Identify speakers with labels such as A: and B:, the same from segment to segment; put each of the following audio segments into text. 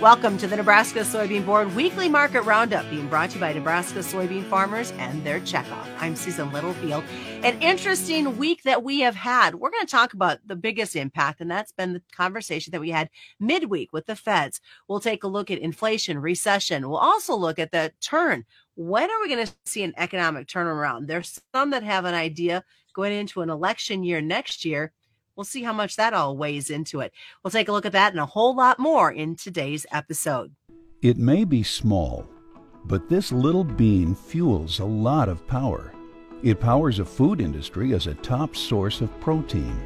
A: Welcome to the Nebraska Soybean Board Weekly Market Roundup, being brought to you by Nebraska soybean farmers and their checkoff. I'm Susan Littlefield. An interesting week that we have had. We're going to talk about the biggest impact, and that's been the conversation that we had midweek with the feds. We'll take a look at inflation, recession. We'll also look at the turn. When are we going to see an economic turnaround? There's some that have an idea going into an election year next year We'll see how much that all weighs into it. We'll take a look at that and a whole lot more in today's episode.
B: It may be small, but this little bean fuels a lot of power. It powers a food industry as a top source of protein.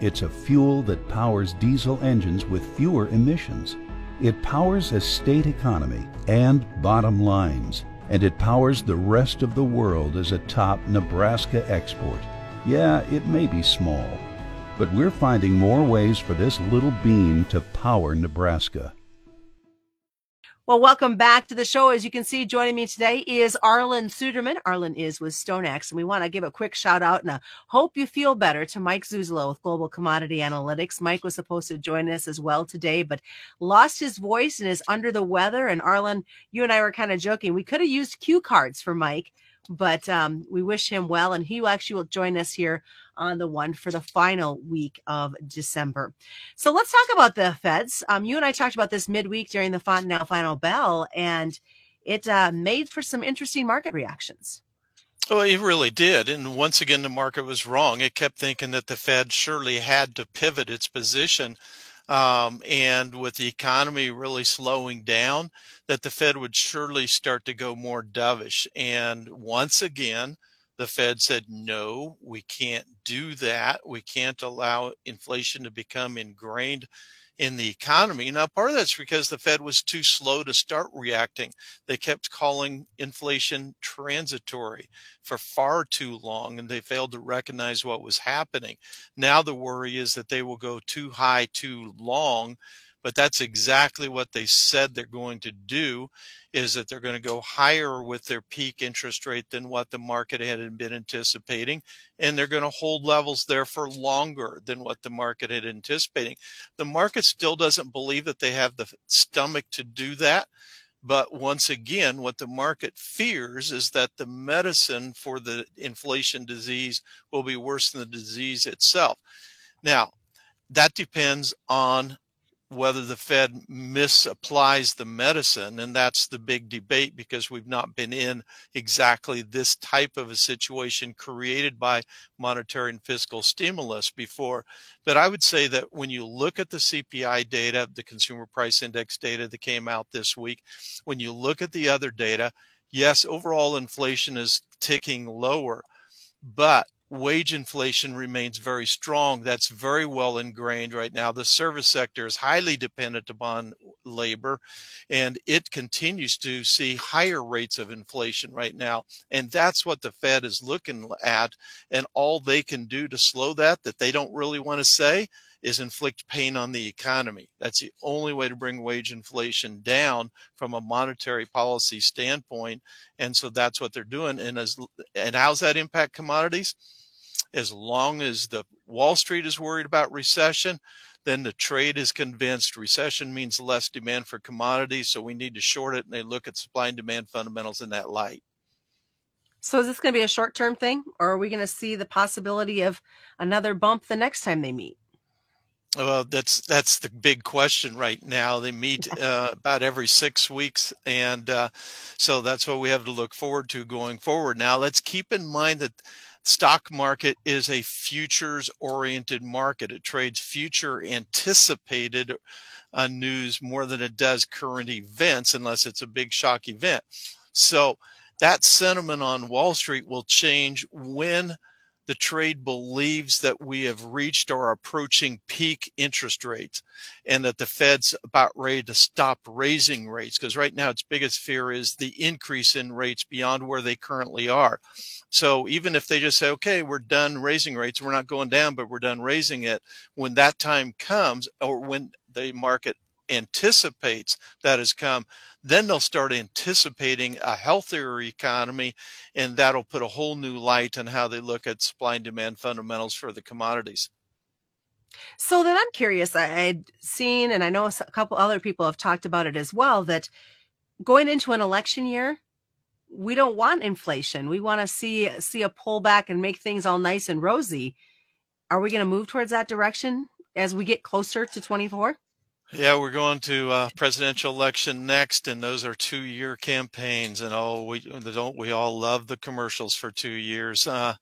B: It's a fuel that powers diesel engines with fewer emissions. It powers a state economy and bottom lines. And it powers the rest of the world as a top Nebraska export. Yeah, it may be small, but we're finding more ways for this little bean to power Nebraska.
A: Well, welcome back to the show. As you can see, joining me today is Arlan Suderman. Arlan is with StoneX, and we want to give a quick shout out and a hope you feel better to Mike Zuzolo with Global Commodity Analytics. Mike was supposed to join us as well today, but lost his voice and is under the weather. And Arlan, you and I were kind of joking. We could have used cue cards for Mike but um, we wish him well, and he actually will join us here on the one for the final week of December. So let's talk about the feds. Um, you and I talked about this midweek during the Fontenelle Final Bell, and it uh, made for some interesting market reactions.
C: Well, it really did. And once again, the market was wrong. It kept thinking that the Fed surely had to pivot its position um, and with the economy really slowing down, that the Fed would surely start to go more dovish. And once again, the Fed said, no, we can't do that. We can't allow inflation to become ingrained in the economy. Now, part of that's because the Fed was too slow to start reacting. They kept calling inflation transitory for far too long, and they failed to recognize what was happening. Now, the worry is that they will go too high too long but that's exactly what they said they're going to do is that they're going to go higher with their peak interest rate than what the market had been anticipating and they're going to hold levels there for longer than what the market had anticipating the market still doesn't believe that they have the stomach to do that but once again, what the market fears is that the medicine for the inflation disease will be worse than the disease itself. Now, that depends on whether the Fed misapplies the medicine. And that's the big debate because we've not been in exactly this type of a situation created by monetary and fiscal stimulus before. But I would say that when you look at the CPI data, the consumer price index data that came out this week, when you look at the other data, yes, overall inflation is ticking lower. But wage inflation remains very strong. That's very well ingrained right now. The service sector is highly dependent upon labor and it continues to see higher rates of inflation right now. And that's what the Fed is looking at. And all they can do to slow that, that they don't really want to say, is inflict pain on the economy. That's the only way to bring wage inflation down from a monetary policy standpoint. And so that's what they're doing. And as and how's that impact commodities? as long as the Wall Street is worried about recession, then the trade is convinced recession means less demand for commodities, so we need to short it, and they look at supply and demand fundamentals in that light.
A: So is this going to be a short-term thing, or are we going to see the possibility of another bump the next time they meet?
C: Well, that's that's the big question right now. They meet uh, about every six weeks, and uh, so that's what we have to look forward to going forward. Now, let's keep in mind that stock market is a futures oriented market. It trades future anticipated uh, news more than it does current events, unless it's a big shock event. So that sentiment on Wall Street will change when the trade believes that we have reached or approaching peak interest rates and that the Fed's about ready to stop raising rates. Because right now, its biggest fear is the increase in rates beyond where they currently are. So even if they just say, okay, we're done raising rates, we're not going down, but we're done raising it, when that time comes or when the market anticipates that has come, then they'll start anticipating a healthier economy, and that'll put a whole new light on how they look at supply and demand fundamentals for the commodities.
A: So then I'm curious. I, I'd seen, and I know a couple other people have talked about it as well, that going into an election year, we don't want inflation. We want to see see a pullback and make things all nice and rosy. Are we going to move towards that direction as we get closer to 24?
C: Yeah, we're going to uh, presidential election next, and those are two-year campaigns. And oh, we don't we all love the commercials for two years. Uh,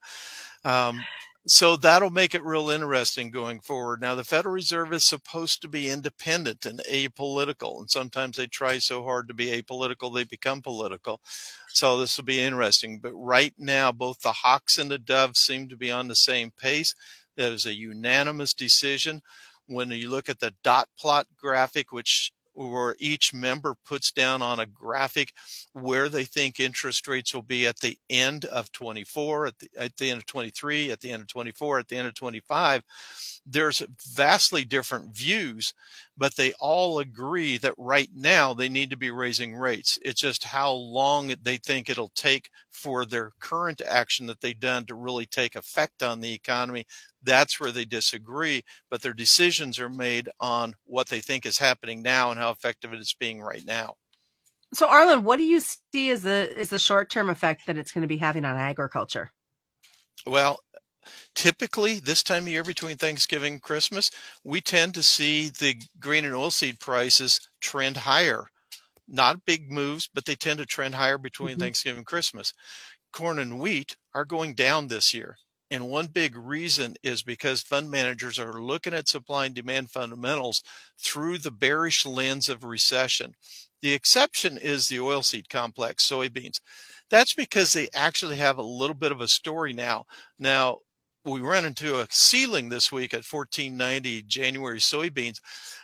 C: um, so that'll make it real interesting going forward. Now, the Federal Reserve is supposed to be independent and apolitical, and sometimes they try so hard to be apolitical they become political. So this will be interesting. But right now, both the Hawks and the Doves seem to be on the same pace. That is a unanimous decision. When you look at the dot plot graphic, which where each member puts down on a graphic where they think interest rates will be at the end of 24, at the, at the end of 23, at the end of 24, at the end of 25. There's vastly different views, but they all agree that right now they need to be raising rates. It's just how long they think it'll take for their current action that they've done to really take effect on the economy that's where they disagree, but their decisions are made on what they think is happening now and how effective it is being right now.
A: So, Arlan, what do you see as the is the short term effect that it's going to be having on agriculture?
C: Well, typically this time of year between Thanksgiving and Christmas, we tend to see the grain and oilseed prices trend higher. Not big moves, but they tend to trend higher between mm-hmm. Thanksgiving and Christmas. Corn and wheat are going down this year. And one big reason is because fund managers are looking at supply and demand fundamentals through the bearish lens of recession. The exception is the oilseed complex, soybeans. That's because they actually have a little bit of a story now. Now, we ran into a ceiling this week at 1490 January soybeans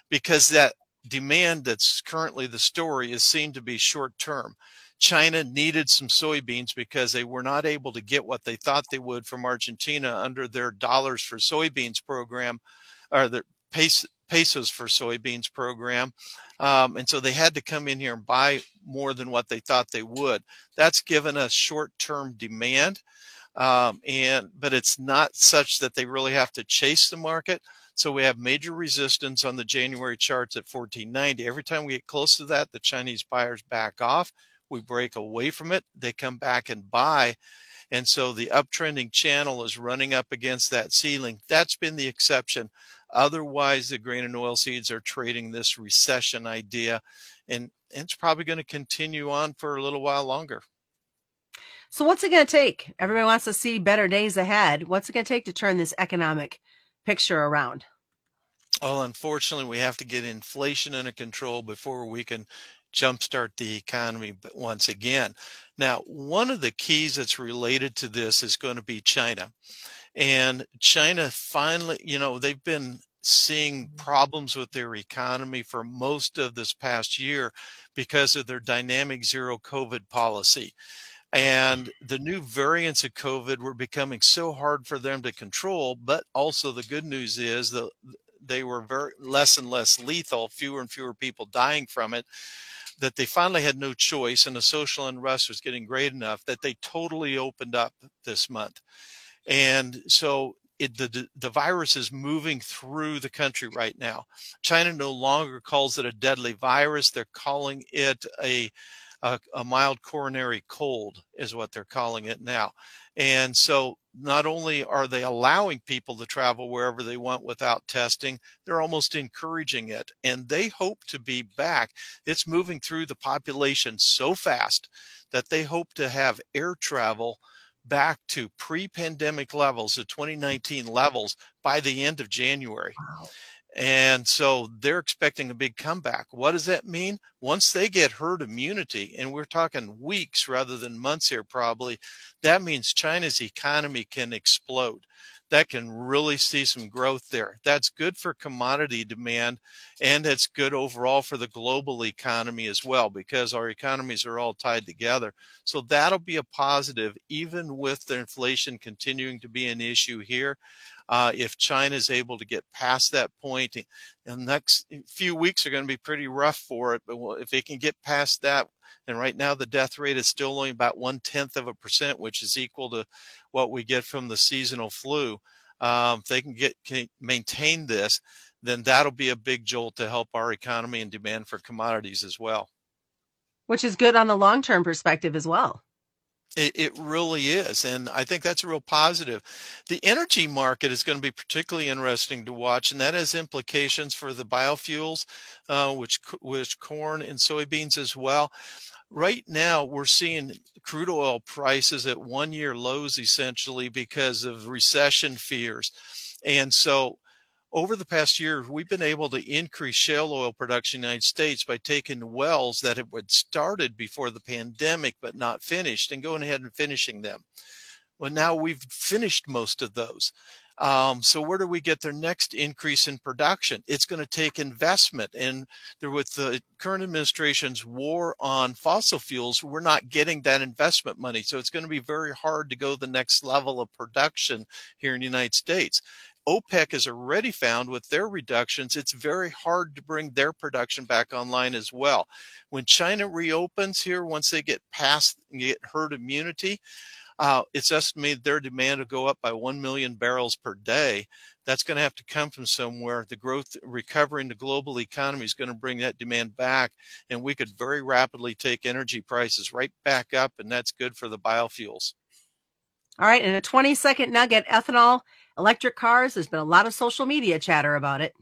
C: because that demand that's currently the story is seen to be short term. China needed some soybeans because they were not able to get what they thought they would from Argentina under their dollars for soybeans program or the pesos for soybeans program. Um, and so they had to come in here and buy more than what they thought they would. That's given us short term demand. Um, and but it's not such that they really have to chase the market. So we have major resistance on the January charts at 1490. Every time we get close to that, the Chinese buyers back off we break away from it, they come back and buy. And so the uptrending channel is running up against that ceiling. That's been the exception. Otherwise, the grain and oil seeds are trading this recession idea, and, and it's probably going to continue on for a little while longer.
A: So, what's it going to take? Everybody wants to see better days ahead. What's it going to take to turn this economic picture around?
C: Well, unfortunately, we have to get inflation under control before we can jumpstart the economy once again. Now, one of the keys that's related to this is going to be China. And China finally, you know, they've been seeing mm-hmm. problems with their economy for most of this past year because of their dynamic zero COVID policy. And the new variants of COVID were becoming so hard for them to control. But also, the good news is that they were very less and less lethal, fewer and fewer people dying from it that they finally had no choice and the social unrest was getting great enough that they totally opened up this month. And so it, the, the virus is moving through the country right now. China no longer calls it a deadly virus. They're calling it a, a, a mild coronary cold is what they're calling it now. And so not only are they allowing people to travel wherever they want without testing, they're almost encouraging it. And they hope to be back. It's moving through the population so fast that they hope to have air travel back to pre pandemic levels, the 2019 levels, by the end of January. Wow. And so they're expecting a big comeback. What does that mean? Once they get herd immunity, and we're talking weeks rather than months here, probably, that means China's economy can explode. That can really see some growth there. That's good for commodity demand and it's good overall for the global economy as well because our economies are all tied together. So that'll be a positive, even with the inflation continuing to be an issue here. Uh, if China is able to get past that point, and the next few weeks are going to be pretty rough for it. But if they can get past that, and right now the death rate is still only about one tenth of a percent, which is equal to what we get from the seasonal flu. um, if they can get can maintain this, then that'll be a big jolt to help our economy and demand for commodities as well.
A: Which is good on the long term perspective as well.
C: It, it, really is. And I think that's a real positive. The energy market is going to be particularly interesting to watch, and that has implications for the biofuels, uh, which, which corn and soybeans as well. Right now, we're seeing crude oil prices at one year lows essentially because of recession fears. And so over the past year, we've been able to increase shale oil production in the United States by taking wells that had started before the pandemic but not finished and going ahead and finishing them. Well, now we've finished most of those. Um, so where do we get their next increase in production? It's going to take investment, and with the current administration's war on fossil fuels, we're not getting that investment money. So it's going to be very hard to go the next level of production here in the United States. OPEC has already found with their reductions, it's very hard to bring their production back online as well. When China reopens here, once they get past get herd immunity, uh, it's estimated their demand will go up by 1 million barrels per day. That's going to have to come from somewhere. The growth recovering the global economy is going to bring that demand back, and we could very rapidly take energy prices right back up, and that's good for the biofuels.
A: All right, and a 20 second nugget ethanol electric cars. There's been a lot of social media chatter about it.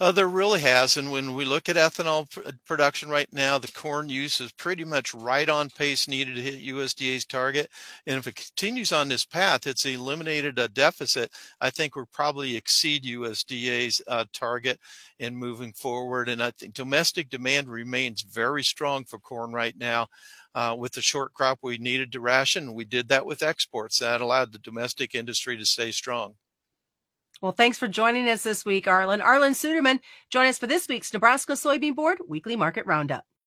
C: Uh, there really has. And when we look at ethanol pr- production right now, the corn use is pretty much right on pace needed to hit USDA's target. And if it continues on this path, it's eliminated a deficit. I think we'll probably exceed USDA's uh, target in moving forward. And I think domestic demand remains very strong for corn right now. Uh, with the short crop we needed to ration. We did that with exports. That allowed the domestic industry to stay strong.
A: Well, thanks for joining us this week, Arlan. Arlan Suderman, join us for this week's Nebraska Soybean Board Weekly Market Roundup.